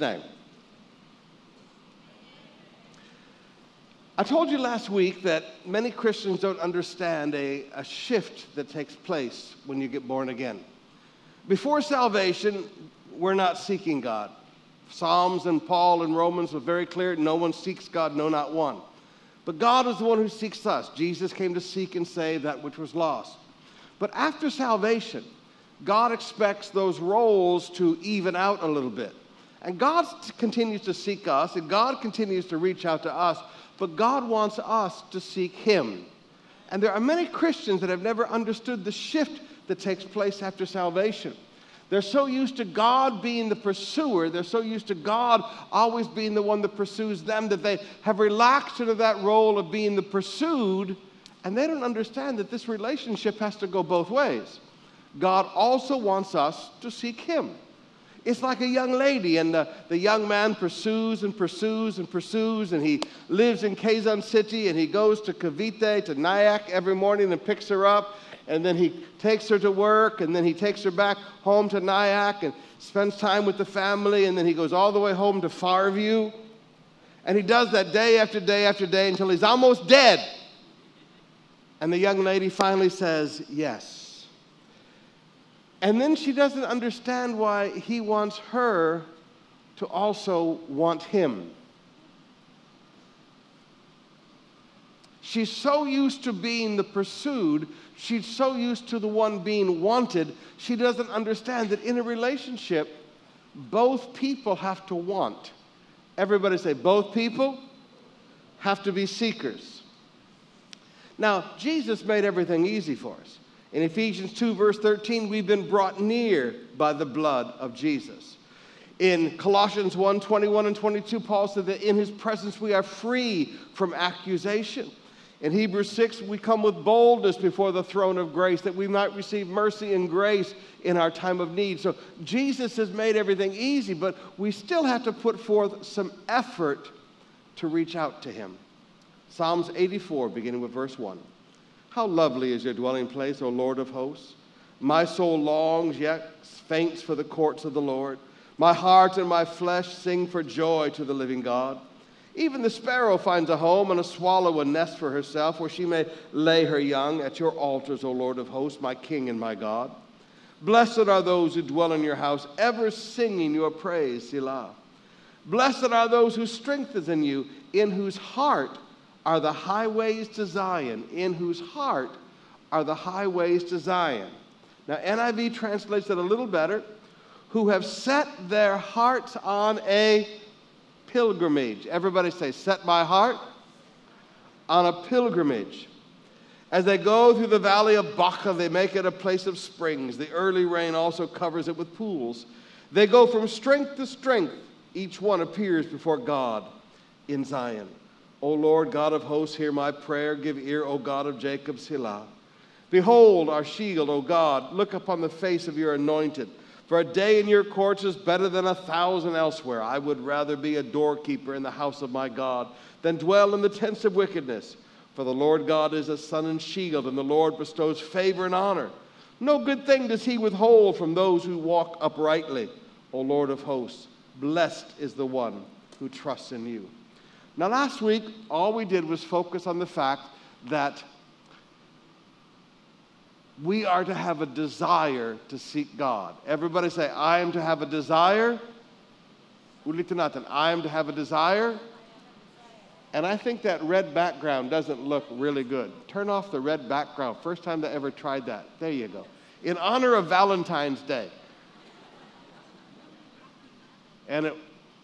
name. I told you last week that many Christians don't understand a, a shift that takes place when you get born again. Before salvation, we're not seeking God. Psalms and Paul and Romans were very clear no one seeks God, no, not one. But God is the one who seeks us. Jesus came to seek and save that which was lost. But after salvation, God expects those roles to even out a little bit. And God continues to seek us, and God continues to reach out to us, but God wants us to seek Him. And there are many Christians that have never understood the shift that takes place after salvation. They're so used to God being the pursuer, they're so used to God always being the one that pursues them that they have relaxed into that role of being the pursued, and they don't understand that this relationship has to go both ways. God also wants us to seek Him. It's like a young lady, and the, the young man pursues and pursues and pursues, and he lives in Quezon City, and he goes to Cavite, to Naic every morning and picks her up, and then he takes her to work, and then he takes her back home to Naic and spends time with the family, and then he goes all the way home to Fairview. And he does that day after day after day until he's almost dead. And the young lady finally says, Yes. And then she doesn't understand why he wants her to also want him. She's so used to being the pursued, she's so used to the one being wanted, she doesn't understand that in a relationship, both people have to want. Everybody say, both people have to be seekers. Now, Jesus made everything easy for us. In Ephesians 2, verse 13, we've been brought near by the blood of Jesus. In Colossians 1 21 and 22, Paul said that in his presence we are free from accusation. In Hebrews 6, we come with boldness before the throne of grace that we might receive mercy and grace in our time of need. So Jesus has made everything easy, but we still have to put forth some effort to reach out to him. Psalms 84, beginning with verse 1. How lovely is your dwelling place, O Lord of hosts. My soul longs, yet faints for the courts of the Lord. My heart and my flesh sing for joy to the living God. Even the sparrow finds a home and a swallow a nest for herself where she may lay her young at your altars, O Lord of hosts, my King and my God. Blessed are those who dwell in your house, ever singing your praise, Selah. Blessed are those whose strength is in you, in whose heart are the highways to Zion, in whose heart are the highways to Zion. Now, NIV translates it a little better who have set their hearts on a pilgrimage. Everybody say, set my heart on a pilgrimage. As they go through the valley of Baca, they make it a place of springs. The early rain also covers it with pools. They go from strength to strength. Each one appears before God in Zion. O Lord God of hosts, hear my prayer. Give ear, O God of Jacob, Selah. Behold our shield, O God. Look upon the face of your anointed. For a day in your courts is better than a thousand elsewhere. I would rather be a doorkeeper in the house of my God than dwell in the tents of wickedness. For the Lord God is a sun and shield, and the Lord bestows favor and honor. No good thing does he withhold from those who walk uprightly. O Lord of hosts, blessed is the one who trusts in you. Now, last week, all we did was focus on the fact that we are to have a desire to seek God. Everybody say, I am to have a desire. I am to have a desire. And I think that red background doesn't look really good. Turn off the red background. First time I ever tried that. There you go. In honor of Valentine's Day. And it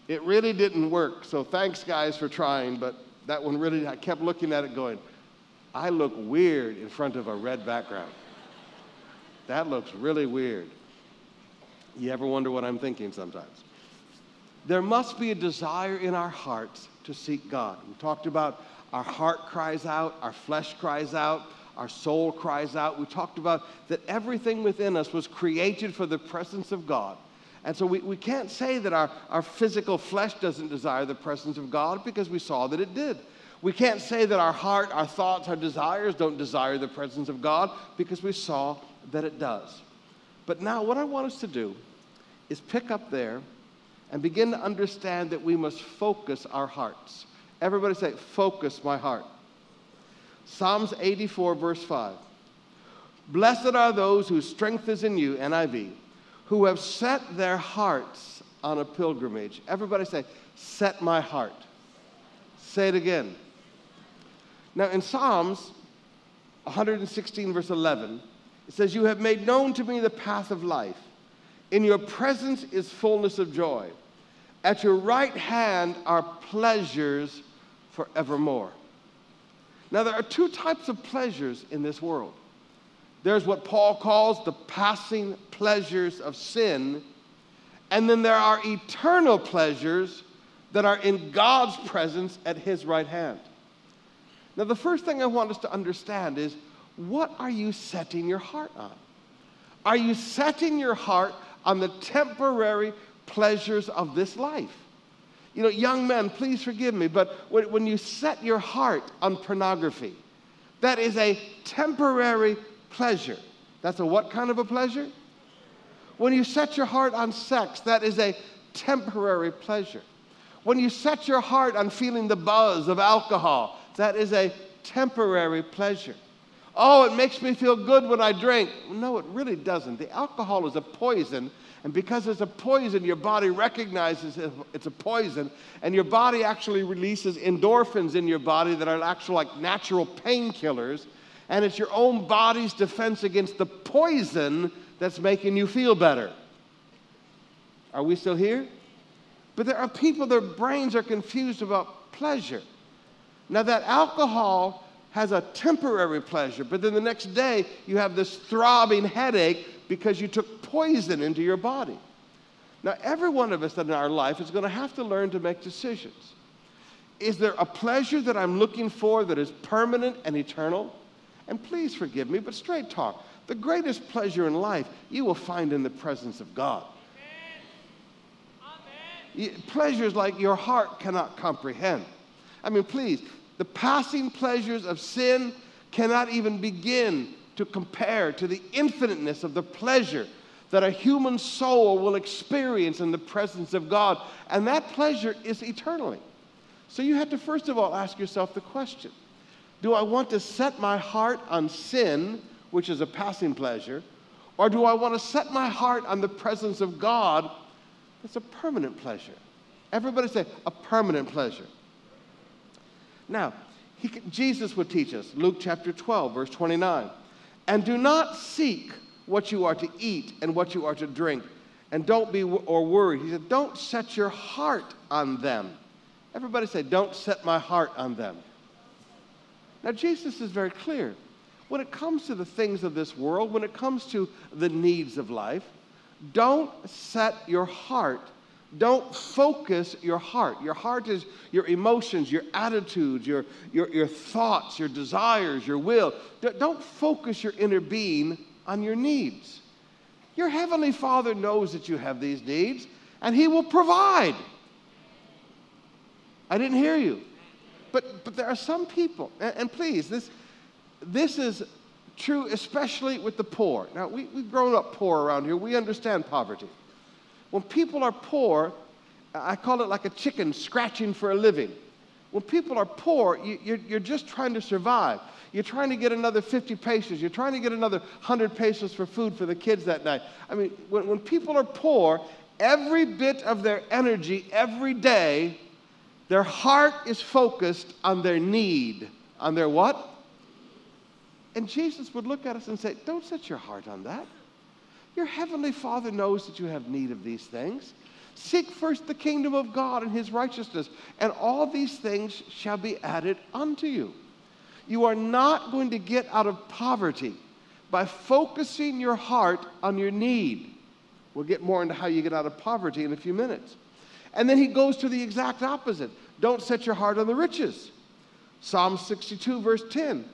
it really didn't work. So thanks, guys, for trying. But that one really, I kept looking at it going, I look weird in front of a red background. That looks really weird. You ever wonder what I'm thinking sometimes? There must be a desire in our hearts to seek God. We talked about our heart cries out, our flesh cries out, our soul cries out. We talked about that everything within us was created for the presence of God. And so we, we can't say that our, our physical flesh doesn't desire the presence of God because we saw that it did. We can't say that our heart, our thoughts, our desires don't desire the presence of God because we saw that it does. But now, what I want us to do is pick up there and begin to understand that we must focus our hearts. Everybody say, Focus my heart. Psalms 84, verse 5. Blessed are those whose strength is in you, NIV, who have set their hearts on a pilgrimage. Everybody say, Set my heart. Say it again. Now, in Psalms 116, verse 11, it says, You have made known to me the path of life. In your presence is fullness of joy. At your right hand are pleasures forevermore. Now, there are two types of pleasures in this world there's what Paul calls the passing pleasures of sin, and then there are eternal pleasures that are in God's presence at his right hand. Now, the first thing I want us to understand is what are you setting your heart on? Are you setting your heart on the temporary pleasures of this life? You know, young men, please forgive me, but when, you set your heart on pornography, that is a temporary pleasure. That's a what kind of a pleasure? When you set your heart on sex, that is a temporary pleasure. When you set your heart on feeling the buzz of alcohol, that is a temporary pleasure. Oh, it makes me feel good when I drink. No, it really doesn't. The alcohol is a poison, and because it's a poison, your body recognizes it's a poison, and your body actually releases endorphins in your body that are actual like natural painkillers, and it's your own body's defense against the poison that's making you feel better. Are we still here? But there are people, their brains are confused about pleasure. Now, that alcohol has a temporary pleasure, but then the next day you have this throbbing headache because you took poison into your body. Now, every one of us in our life is going to have to learn to make decisions. Is there a pleasure that I'm looking for that is permanent and eternal? And please forgive me, but straight talk. The greatest pleasure in life you will find in the presence of God. Amen. Amen. Pleasures like your heart cannot comprehend. I mean, please, the passing pleasures of sin cannot even begin to compare to the infiniteness of the pleasure that a human soul will experience in the presence of God. And that pleasure is eternally. So you have to, first of all, ask yourself the question Do I want to set my heart on sin, which is a passing pleasure, or do I want to set my heart on the presence of God? That's a permanent pleasure. Everybody say, a permanent pleasure. Now, he, Jesus would teach us, Luke chapter 12, verse 29. And do not seek what you are to eat and what you are to drink, and don't be or worry. He said, don't set your heart on them. Everybody say, don't set my heart on them. Now, Jesus is very clear. When it comes to the things of this world, when it comes to the needs of life, don't set your heart don't focus your heart. Your heart is your emotions, your attitudes, your, your, your thoughts, your desires, your will. Don't focus your inner being on your needs. Your Heavenly Father knows that you have these needs, and He will provide. I didn't hear you. But, but there are some people, and, and please, this, this is true especially with the poor. Now, we, we've grown up poor around here, we understand poverty. When people are poor, I call it like a chicken scratching for a living. When people are poor, you, are just trying to survive. You're trying to get another 50 pesos. You're trying to get another 100 pesos for food for the kids that night. I mean, when, when people are poor, every bit of their energy every day, their heart is focused on their need. On their what? And Jesus would look at us and say, Don't set your heart on that. Your heavenly Father knows that you have need of these things. Seek first the kingdom of God and his righteousness, and all these things shall be added unto you. You are not going to get out of poverty by focusing your heart on your need. We'll get more into how you get out of poverty in a few minutes. And then he goes to the exact opposite don't set your heart on the riches. Psalm 62, verse 10.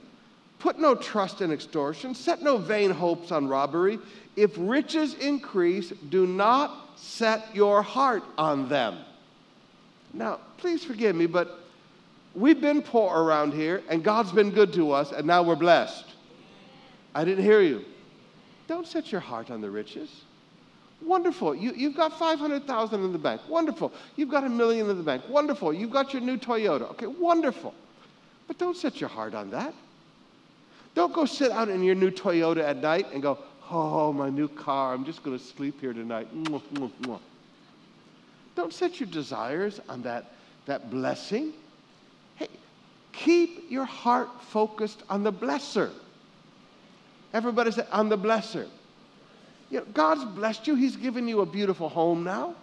Put no trust in extortion, set no vain hopes on robbery. If riches increase, do not set your heart on them. Now, please forgive me, but we've been poor around here, and God's been good to us, and now we're blessed. I didn't hear you. Don't set your heart on the riches. Wonderful. You, you've got 500,000 in the bank. Wonderful. You've got a million in the bank. Wonderful. You've got your new Toyota. Okay, wonderful. But don't set your heart on that. Don't go sit out in your new Toyota at night and go, oh, my new car, I'm just going to sleep here tonight. Don't set your desires on that, that blessing. Hey, keep your heart focused on the blesser. Everybody say, on the blesser. You know, God's blessed you. He's given you a beautiful home now.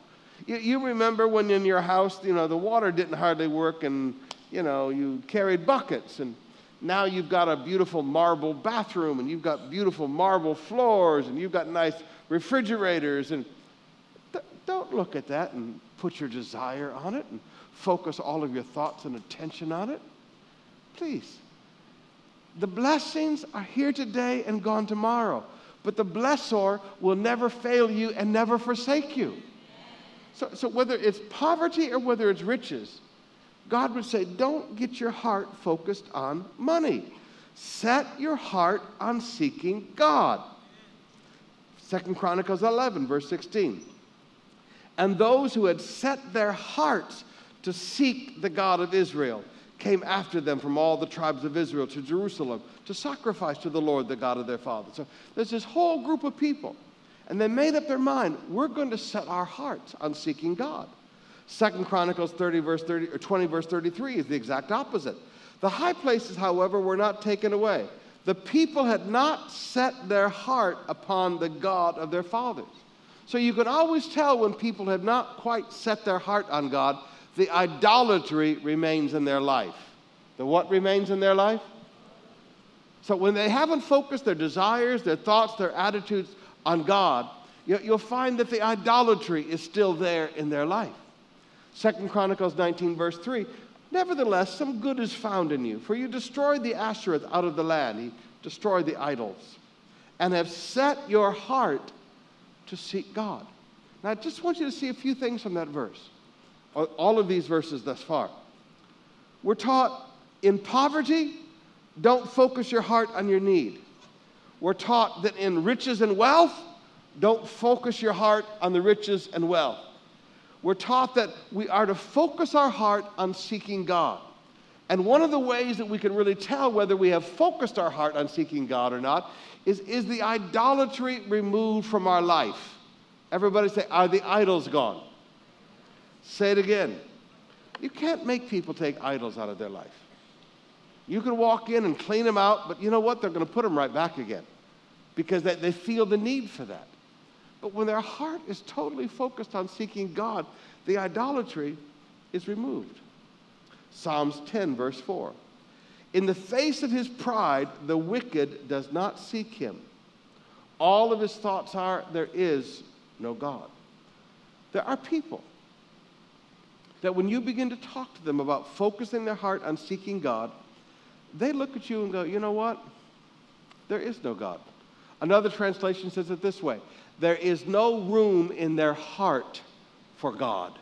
You, you remember when in your house, you know, the water didn't hardly work and, you know, you carried buckets and now you've got a beautiful marble bathroom and you've got beautiful marble floors and you've got nice refrigerators and th- don't look at that and put your desire on it and focus all of your thoughts and attention on it. Please. The blessings are here today and gone tomorrow, but the blessor will never fail you and never forsake you. So, so whether it's poverty or whether it's riches, God would say, don't get your heart focused on money. Set your heart on seeking God. Second Chronicles 11, verse 16. And those who had set their hearts to seek the God of Israel came after them from all the tribes of Israel to Jerusalem to sacrifice to the Lord, the God of their fathers. So there's this whole group of people, and they made up their mind we're going to set our hearts on seeking God. Second Chronicles 30 verse 30 or 20 verse 33 is the exact opposite. The high places, however, were not taken away. The people had not set their heart upon the God of their fathers. So you can always tell when people have not quite set their heart on God, the idolatry remains in their life. The what remains in their life? So when they haven't focused their desires, their thoughts, their attitudes on God, you'll find that the idolatry is still there in their life. Second Chronicles 19, verse 3. Nevertheless, some good is found in you, for you destroyed the Asheroth out of the land, you destroyed the idols, and have set your heart to seek God. Now, I just want you to see a few things from that verse, all of these verses thus far. We're taught in poverty, don't focus your heart on your need. We're taught that in riches and wealth, don't focus your heart on the riches and wealth we're taught that we are to focus our heart on seeking God. And one of the ways that we can really tell whether we have focused our heart on seeking God or not is is the idolatry removed from our life? Everybody say, Are the idols gone? Say it again. You can't make people take idols out of their life. You can walk in and clean them out, but you know what? They're going to put them right back again because they, they feel the need for that. But when their heart is totally focused on seeking God, the idolatry is removed. Psalms 10, verse 4. In the face of his pride, the wicked does not seek him. All of his thoughts are, there is no God. There are people that when you begin to talk to them about focusing their heart on seeking God, they look at you and go, you know what? There is no God. Another translation says it this way there is no room in their heart for God.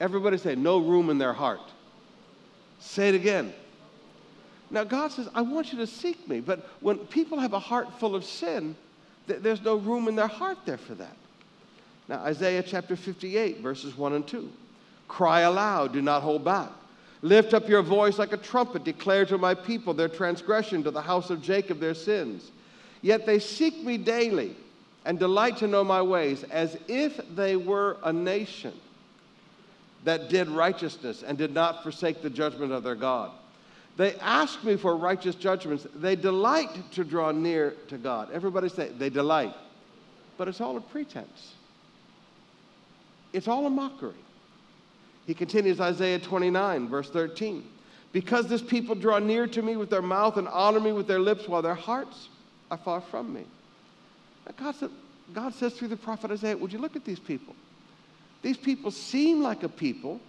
Everybody say, no room in their heart. Say it again. Now, God says, I want you to seek me. But when people have a heart full of sin, th- there's no room in their heart there for that. Now, Isaiah chapter 58, verses 1 and 2. Cry aloud, do not hold back. Lift up your voice like a trumpet, declare to my people their transgression, to the house of Jacob their sins. Yet they seek me daily and delight to know my ways, as if they were a nation that did righteousness and did not forsake the judgment of their God. They ask me for righteous judgments. They delight to draw near to God. Everybody say, they delight. But it's all a pretense, it's all a mockery. He continues Isaiah 29, verse 13. Because this people draw near to me with their mouth and honor me with their lips while their hearts are far from me. God, said, God says through the prophet Isaiah, Would you look at these people? These people seem like a people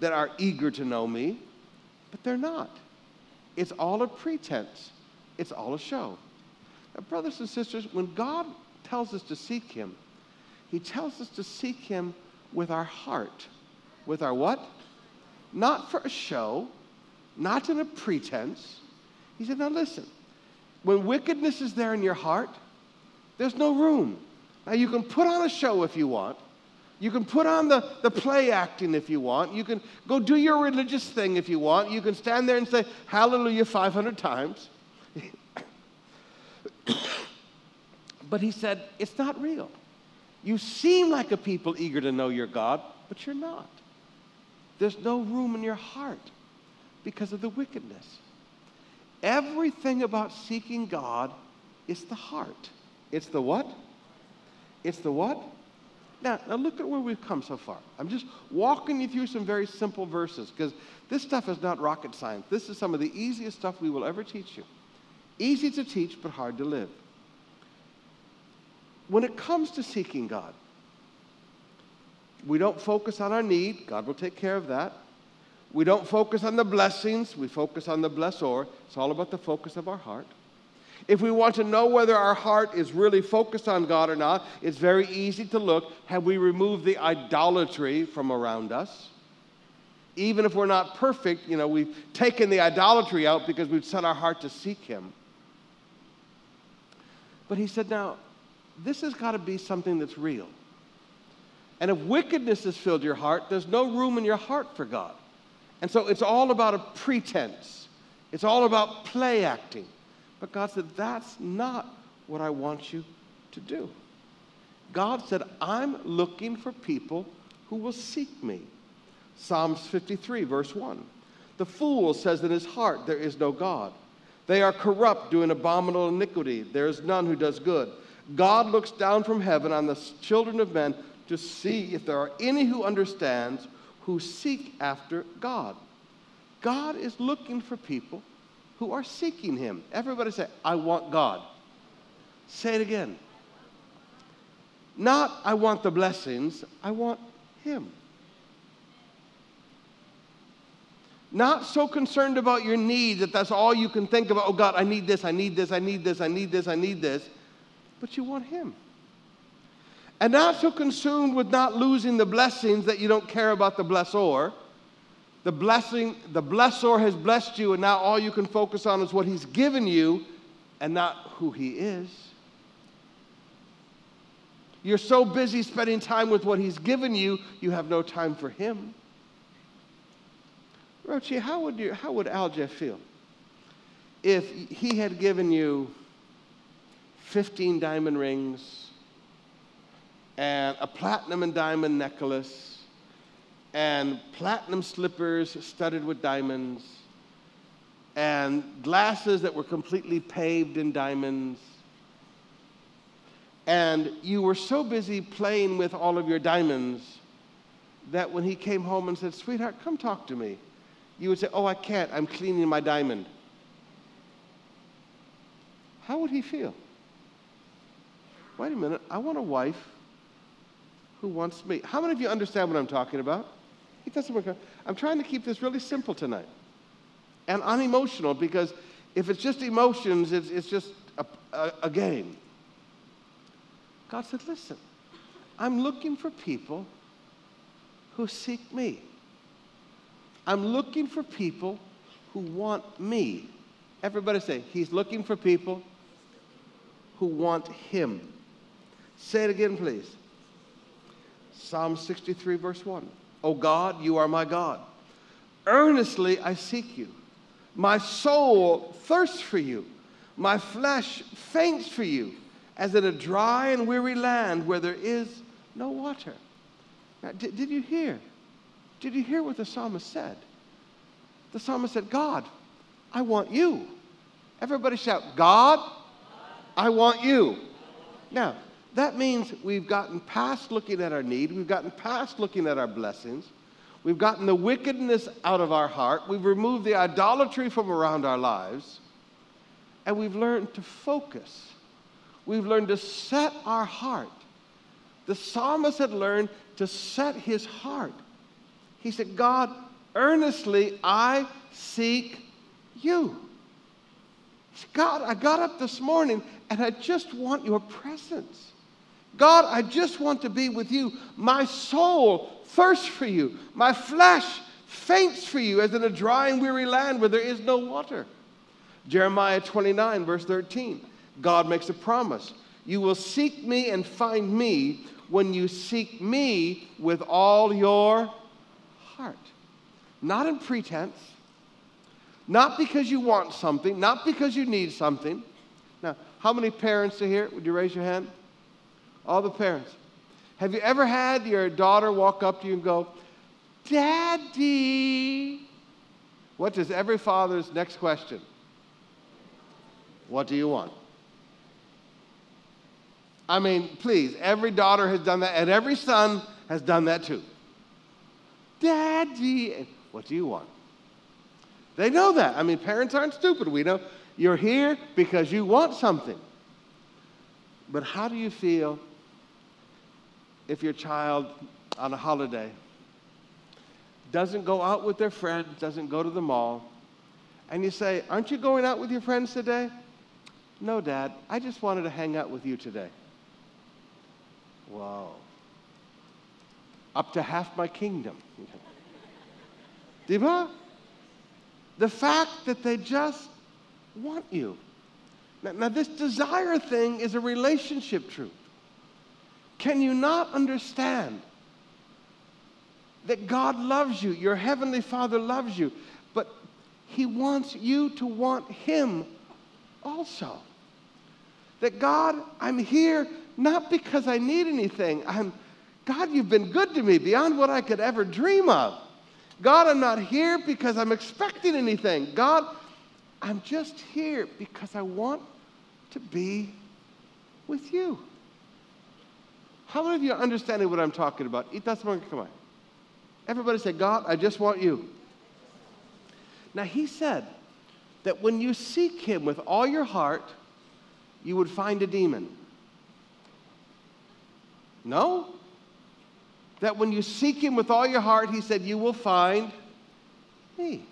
that are eager to know me, but they're not. It's all a pretense, it's all a show. Now, brothers and sisters, when God tells us to seek Him, He tells us to seek Him with our heart. With our what? Not for a show, not in a pretense. He said, Now listen, when wickedness is there in your heart, there's no room Now, you can put on a show if you want. You can put on the, the play acting if you want. You can go do your religious thing if you want. You can stand there and say hallelujah 500 times. but he said, it's not real. You seem like a people eager to know your God, but you're not. There's no room in your heart because of the wickedness. Everything about seeking God is the heart. It's the what? It's the what? Now, now look at where we've come so far. I'm just walking you through some very simple verses because this stuff is not rocket science. This is some of the easiest stuff we will ever teach you. Easy to teach, but hard to live. When it comes to seeking God, we don't focus on our need, God will take care of that. We don't focus on the blessings, we focus on the blessor. It's all about the focus of our heart. If we want to know whether our heart is really focused on God or not, it's very easy to look. Have we removed the idolatry from around us? Even if we're not perfect, you know, we've taken the idolatry out because we've set our heart to seek Him. But he said, now, this has got to be something that's real. And if wickedness has filled your heart, there's no room in your heart for God. And so it's all about a pretense, it's all about play acting. But God said, That's not what I want you to do. God said, I'm looking for people who will seek me. Psalms 53, verse 1. The fool says in his heart, There is no God. They are corrupt, doing abominable iniquity. There is none who does good. God looks down from heaven on the children of men to see if there are any who understands, who seek after God. God is looking for people who are seeking Him. Everybody say, I want God. Say it again. Not, I want the blessings, I want Him. Not so concerned about your need that that's all you can think about. Oh God, I need this, I need this, I need this, I need this, I need this. But you want Him. And not so consumed with not losing the blessings that you don't care about the blessor the blessing, the blessor has blessed you, and now all you can focus on is what he's given you and not who he is. You're so busy spending time with what he's given you, you have no time for him. Rochi, how would, you, how would Alja feel if he had given you 15 diamond rings and a platinum and diamond necklace and platinum slippers studded with diamonds, and glasses that were completely paved in diamonds. And you were so busy playing with all of your diamonds that when he came home and said, Sweetheart, come talk to me, you would say, Oh, I can't, I'm cleaning my diamond. How would he feel? Wait a minute, I want a wife who wants me. How many of you understand what I'm talking about? He doesn't work out. I'm trying to keep this really simple tonight and unemotional because if it's just emotions, it's, it's just a, a, a game. God said, Listen, I'm looking for people who seek me. I'm looking for people who want me. Everybody say, He's looking for people who want Him. Say it again, please. Psalm 63, verse 1. O God, you are my God. Earnestly I seek you. My soul thirsts for you. My flesh faints for you, as in a dry and weary land where there is no water. Now, did, did you hear? Did you hear what the psalmist said? The psalmist said, God, I want you. Everybody shout, God, I want you. Now, that means we've gotten past looking at our need, we've gotten past looking at our blessings, we've gotten the wickedness out of our heart, we've removed the idolatry from around our lives, and we've learned to focus. We've learned to set our heart. The psalmist had learned to set his heart. He said, God, earnestly I seek you. God, I got up this morning and I just want your presence. God, I just want to be with you. My soul thirsts for you. My flesh faints for you as in a dry and weary land where there is no water. Jeremiah 29, verse 13. God makes a promise. You will seek me and find me when you seek me with all your heart. Not in pretense, not because you want something, not because you need something. Now, how many parents are here? Would you raise your hand? All the parents. Have you ever had your daughter walk up to you and go, Daddy? What is every father's next question? What do you want? I mean, please, every daughter has done that, and every son has done that too. Daddy, what do you want? They know that. I mean, parents aren't stupid. We know you're here because you want something. But how do you feel if your child on a holiday doesn't go out with their friends, doesn't go to the mall, and you say, Aren't you going out with your friends today? No, Dad, I just wanted to hang out with you today. Wow. Up to half my kingdom. Diba? The fact that they just want you. Now, now, this desire thing is a relationship truth. Can you not understand that God loves you? Your heavenly Father loves you, but He wants you to want Him also. That God, I'm here not because I need anything. I'm, God, you've been good to me beyond what I could ever dream of. God, I'm not here because I'm expecting anything. God, I'm just here because I want to be with you. How many of you are understanding what I'm talking about? Everybody say, God, I just want you. Now, he said that when you seek him with all your heart, you would find a demon. No. That when you seek him with all your heart, he said, you will find me.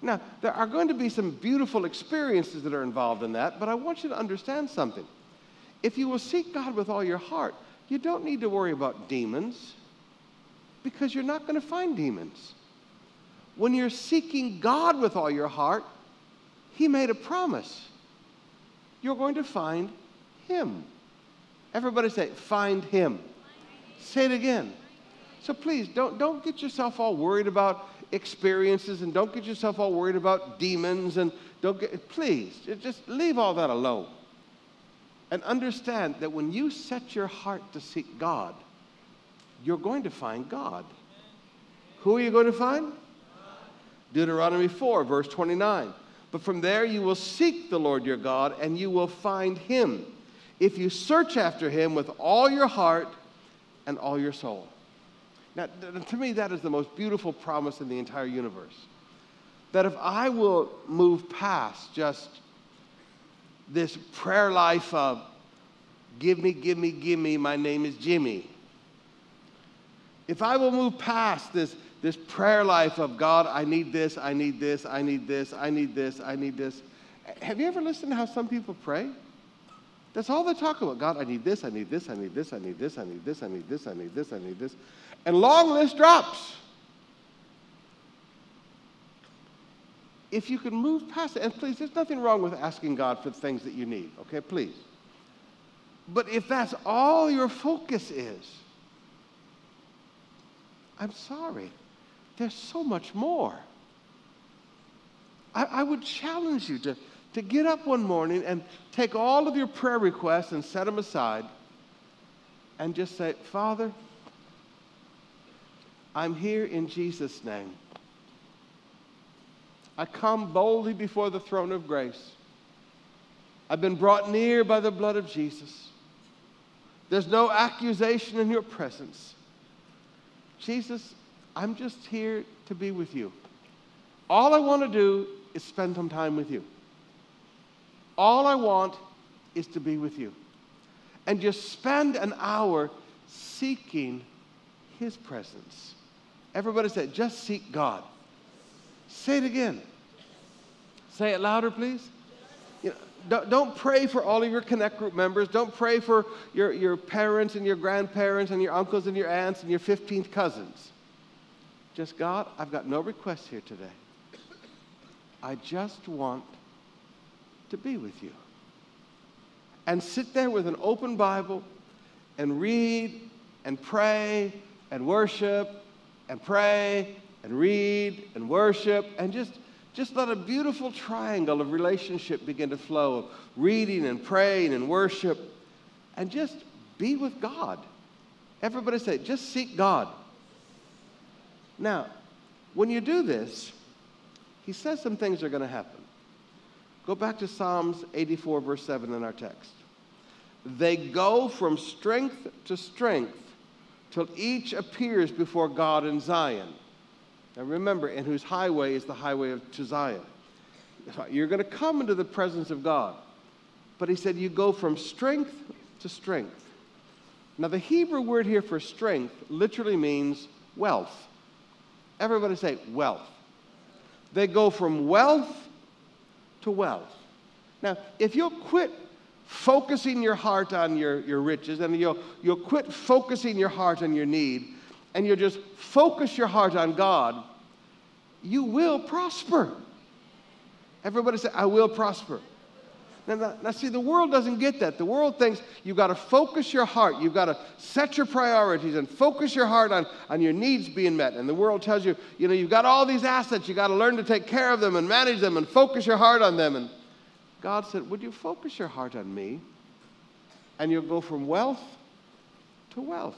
Now, there are going to be some beautiful experiences that are involved in that, but I want you to understand something. If you will seek God with all your heart, you don't need to worry about demons because you're not going to find demons. When you're seeking God with all your heart, He made a promise. You're going to find Him. Everybody say, find Him. Say it again. So please, don't, don't get yourself all worried about experiences and don't get yourself all worried about demons and don't get, please, just leave all that alone. And understand that when you set your heart to seek God, you're going to find God. Who are you going to find? Deuteronomy 4, verse 29. But from there you will seek the Lord your God and you will find him if you search after him with all your heart and all your soul. Now, to me, that is the most beautiful promise in the entire universe. That if I will move past just this prayer life of give me, give me, give me, my name is Jimmy. If I will move past this, this prayer life of God, I need this, I need this, I need this, I need this, I need this. Have you ever listened to how some people pray? That's all they talk about. God, I need this, I need this, I need this, I need this, I need this, I need this, I need this, I need this. And long list drops. If you can move past it, and please, there's nothing wrong with asking God for the things that you need, okay? Please. But if that's all your focus is, I'm sorry. There's so much more. I, I would challenge you to to get up one morning and take all of your prayer requests and set them aside and just say, Father, I'm here in Jesus' name. I come boldly before the throne of grace. I've been brought near by the blood of Jesus. There's no accusation in your presence. Jesus, I'm just here to be with you. All I want to do is spend some time with you. All I want is to be with you. And just spend an hour seeking His presence. Everybody said, just seek God. Say it again. Say it louder, please. You know, don't, don't pray for all of your Connect Group members. Don't pray for your, your parents and your grandparents and your uncles and your aunts and your 15th cousins. Just, God, I've got no requests here today. I just want to be with you. and sit there with an open Bible and read and pray and worship and pray and read and worship and just just let a beautiful triangle of relationship begin to flow of reading and praying and worship and just be with God. Everybody say, just seek God. Now, when you do this, he says some things are going to happen. Go back to Psalms 84, verse 7 in our text. They go from strength to strength till each appears before God in Zion. Now remember, in whose highway is the highway of Zion. You're going to come into the presence of God. But he said you go from strength to strength. Now, the Hebrew word here for strength literally means wealth. Everybody say wealth. They go from wealth to wealth. Now, if you'll quit focusing your heart on your, your riches and you'll, you'll quit focusing your heart on your need and you'll just focus your heart on God, you will prosper. Everybody say, I will prosper. Now, now, see, the world doesn't get that. The world thinks you've got to focus your heart. You've got to set your priorities and focus your heart on, on your needs being met. And the world tells you, you know, you've got all these assets. You've got to learn to take care of them and manage them and focus your heart on them. And God said, Would you focus your heart on me? And you'll go from wealth to wealth.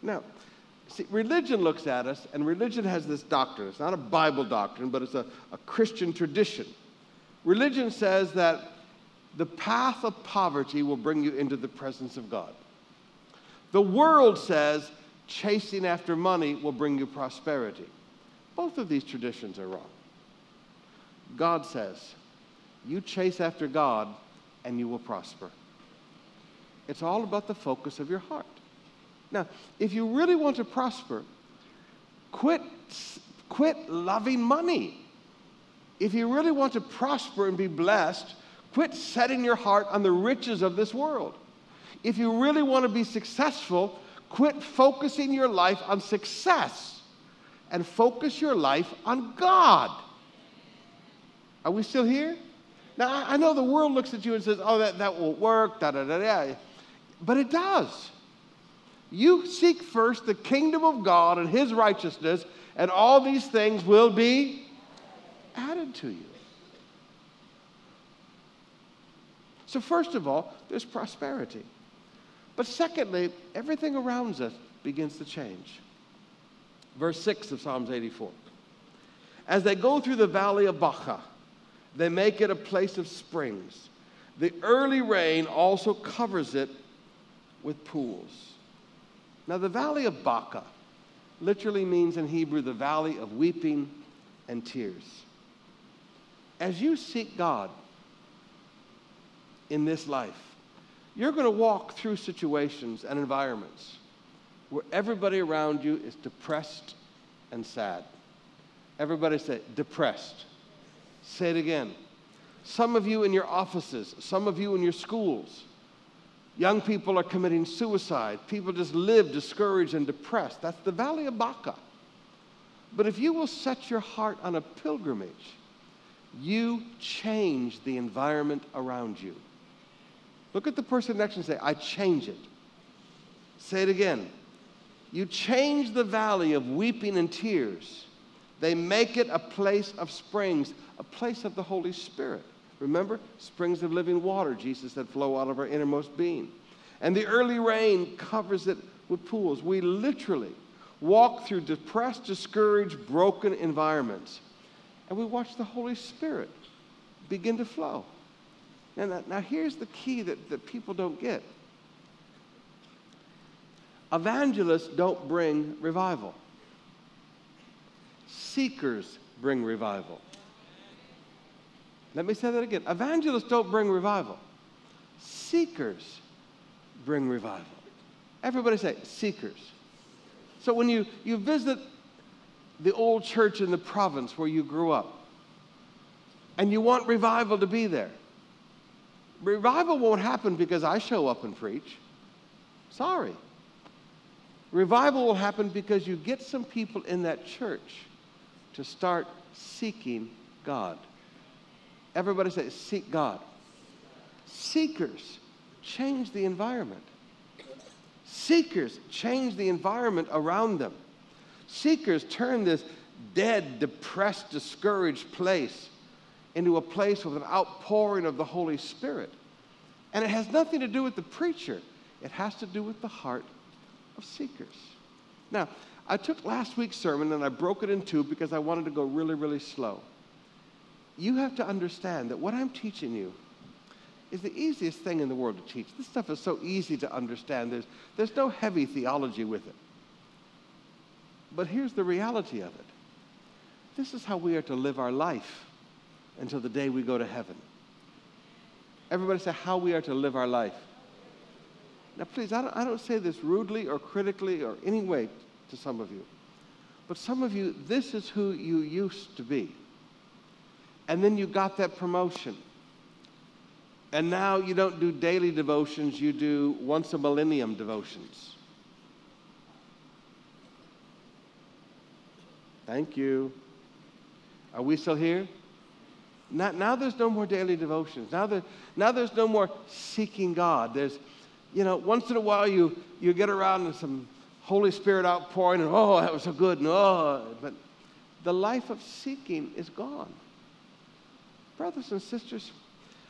Now, see, religion looks at us, and religion has this doctrine. It's not a Bible doctrine, but it's a, a Christian tradition. Religion says that the path of poverty will bring you into the presence of God. The world says chasing after money will bring you prosperity. Both of these traditions are wrong. God says, you chase after God and you will prosper. It's all about the focus of your heart. Now, if you really want to prosper, quit, quit loving money. If you really want to prosper and be blessed, Quit setting your heart on the riches of this world. If you really want to be successful, quit focusing your life on success and focus your life on God. Are we still here? Now, I know the world looks at you and says, oh, that, that won't work, da da da da. But it does. You seek first the kingdom of God and his righteousness, and all these things will be added to you. So, first of all, there's prosperity. But secondly, everything around us begins to change. Verse 6 of Psalms 84. As they go through the valley of Baca, they make it a place of springs. The early rain also covers it with pools. Now, the valley of Baca literally means in Hebrew the valley of weeping and tears. As you seek God, in this life. You're going to walk through situations and environments where everybody around you is depressed and sad. Everybody say, depressed. Say it again. Some of you in your offices, some of you in your schools, young people are committing suicide. People just live discouraged and depressed. That's the Valley of Baca. But if you will set your heart on a pilgrimage, you change the environment around you. Look at the person next to you and say, I change it. Say it again. You change the valley of weeping and tears. They make it a place of springs, a place of the Holy Spirit. Remember, springs of living water, Jesus said, flow out of our innermost being. And the early rain covers it with pools. We literally walk through depressed, discouraged, broken environments. And we watch the Holy Spirit begin to flow. Now, now here's the key that, that people don't get evangelists don't bring revival, seekers bring revival. Let me say that again. Evangelists don't bring revival. Seekers bring revival. Everybody say, seekers. So when you, you visit the old church in the province where you grew up, and you want revival to be there, Revival won't happen because I show up and preach. Sorry. Revival will happen because you get some people in that church to start seeking God. Everybody say, seek God. Seekers change the environment. Seekers change the environment around them. Seekers turn this dead, depressed, discouraged place into a place with an outpouring of the Holy Spirit. And it has nothing to do with the preacher, it has to do with the heart of seekers. Now, I took last week's sermon and I broke it in two because I wanted to go really, really slow. You have to understand that what I'm teaching you is the easiest thing in the world to teach. This stuff is so easy to understand. There's, there's no heavy theology with it. But here's the reality of it this is how we are to live our life until the day we go to heaven. Everybody say how we are to live our life. Now, please, I don't, I don't say this rudely or critically or any way to some of you. But some of you, this is who you used to be. And then you got that promotion. And now you don't do daily devotions, you do once a millennium devotions. Thank you. Are we still here? Now, now there's no more daily devotions. Now, there, now there's no more seeking God. There's, you know, once in a while you, you get around and some Holy Spirit outpouring, and oh, that was so good, and oh, but the life of seeking is gone. Brothers and sisters,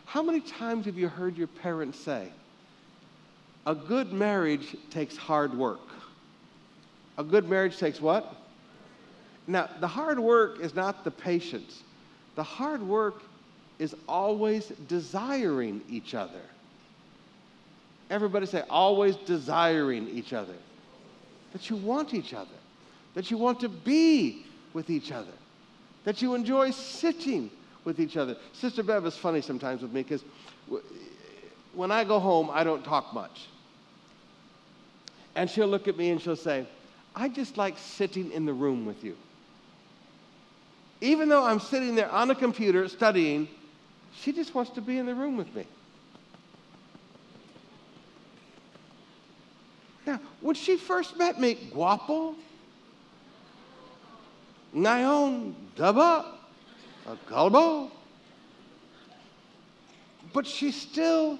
how many times have you heard your parents say, a good marriage takes hard work? A good marriage takes what? Now, the hard work is not the patience. The hard work is always desiring each other. Everybody say, always desiring each other. That you want each other. That you want to be with each other. That you enjoy sitting with each other. Sister Bev is funny sometimes with me because when I go home, I don't talk much. And she'll look at me and she'll say, I just like sitting in the room with you. Even though I'm sitting there on a computer studying, she just wants to be in the room with me. Now, when she first met me, guapo, ngayon, daba, calbo. But she still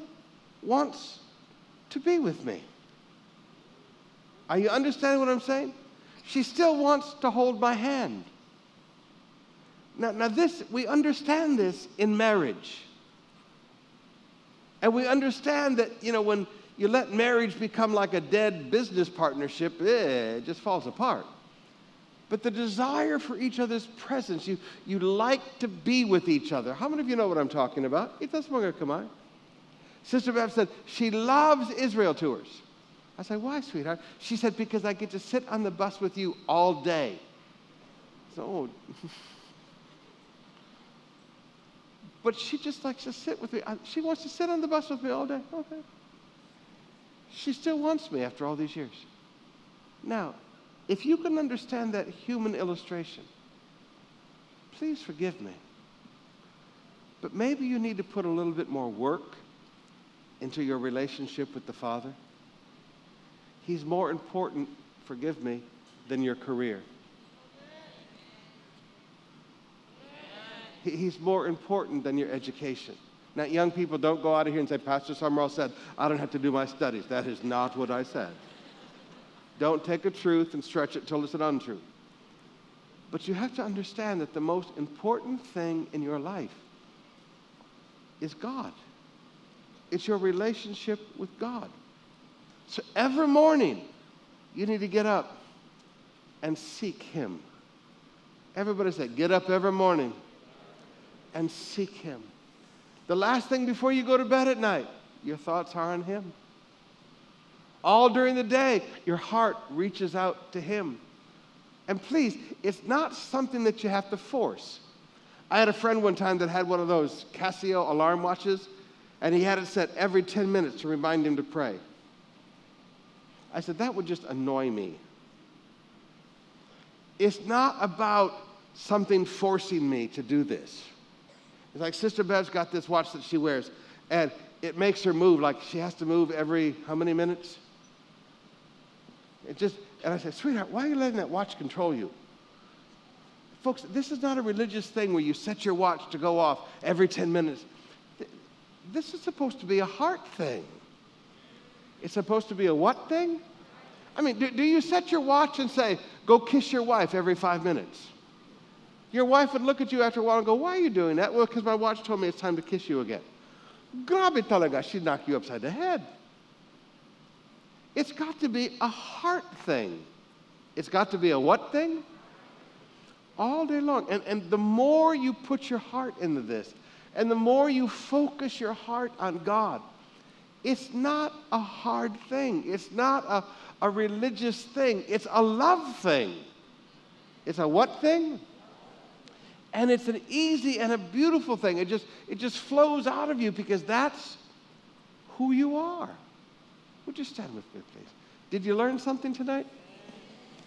wants to be with me. Are you understanding what I'm saying? She still wants to hold my hand. Now, now this, we understand this in marriage. And we understand that, you know, when you let marriage become like a dead business partnership, eh, it just falls apart. But the desire for each other's presence, you, you like to be with each other. How many of you know what I'm talking about? It doesn't come on. Sister Bev said she loves Israel tours. I said, why, sweetheart? She said, because I get to sit on the bus with you all day. So, oh. but she just likes to sit with me. She wants to sit on the bus with me all day. Okay. She still wants me after all these years. Now, if you can understand that human illustration, please forgive me. But maybe you need to put a little bit more work into your relationship with the Father. He's more important, forgive me, than your career. he's more important than your education. Now, young people, don't go out of here and say, Pastor Summerall said, I don't have to do my studies. That is not what I said. Don't take a truth and stretch it till it's an untruth. But you have to understand that the most important thing in your life is God. It's your relationship with God. So every morning, you need to get up and seek Him. Everybody say, get up every morning and seek Him. The last thing before you go to bed at night, your thoughts are on Him. All during the day, your heart reaches out to Him. And please, it's not something that you have to force. I had a friend one time that had one of those Casio alarm watches, and he had it set every 10 minutes to remind him to pray. I said, that would just annoy me. It's not about something forcing me to do this. It's like Sister Bev's got this watch that she wears, and it makes her move like she has to move every how many minutes? It just, and I said, sweetheart, why are you letting that watch control you? Folks, this is not a religious thing where you set your watch to go off every 10 minutes. This is supposed to be a heart thing. It's supposed to be a what thing? I mean, do, do you set your watch and say, go kiss your wife every five minutes? Your wife would look at you after a while and go, Why are you doing that? Well, because my watch told me it's time to kiss you again. Grabe talaga, she'd knock you upside the head. It's got to be a heart thing. It's got to be a what thing? All day long. And, and the more you put your heart into this, and the more you focus your heart on God, it's not a hard thing. It's not a, a religious thing. It's a love thing. It's a what thing? And it's an easy and a beautiful thing. It just, it just flows out of you because that's who you are. Would you stand with me, please? Did you learn something tonight?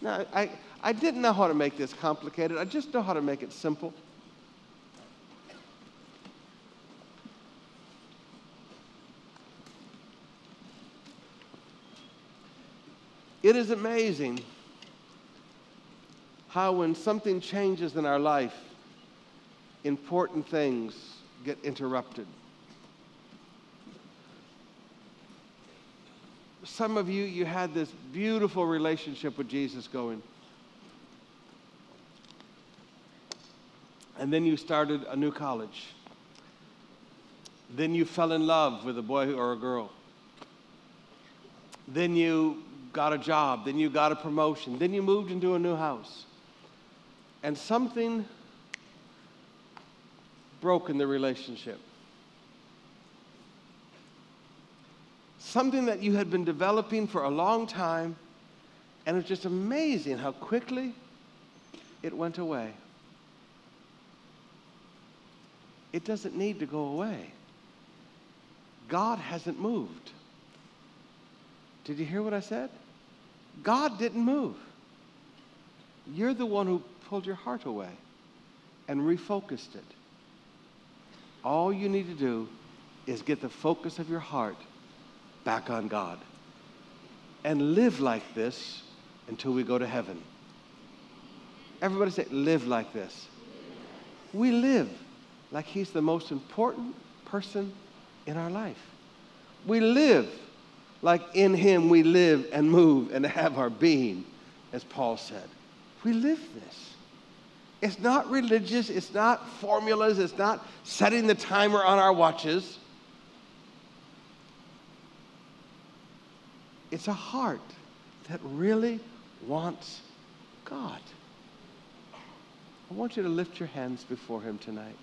No, I, I didn't know how to make this complicated. I just know how to make it simple. It is amazing how, when something changes in our life, important things get interrupted. Some of you, you had this beautiful relationship with Jesus going. And then you started a new college. Then you fell in love with a boy or a girl. Then you got a job. Then you got a promotion. Then you moved into a new house. And something broke in the relationship. Something that you had been developing for a long time, and it's just amazing how quickly it went away. It doesn't need to go away. God hasn't moved. Did you hear what I said? God didn't move. You're the one who pulled your heart away and refocused it. All you need to do is get the focus of your heart back on God and live like this until we go to heaven. Everybody say, live like this. We live like He's the most important person in our life. We live like in Him we live and move and have our being, as Paul said. We live this. It's not religious, it's not formulas, it's not setting the timer on our watches. It's a heart that really wants God. I want you to lift your hands before Him tonight.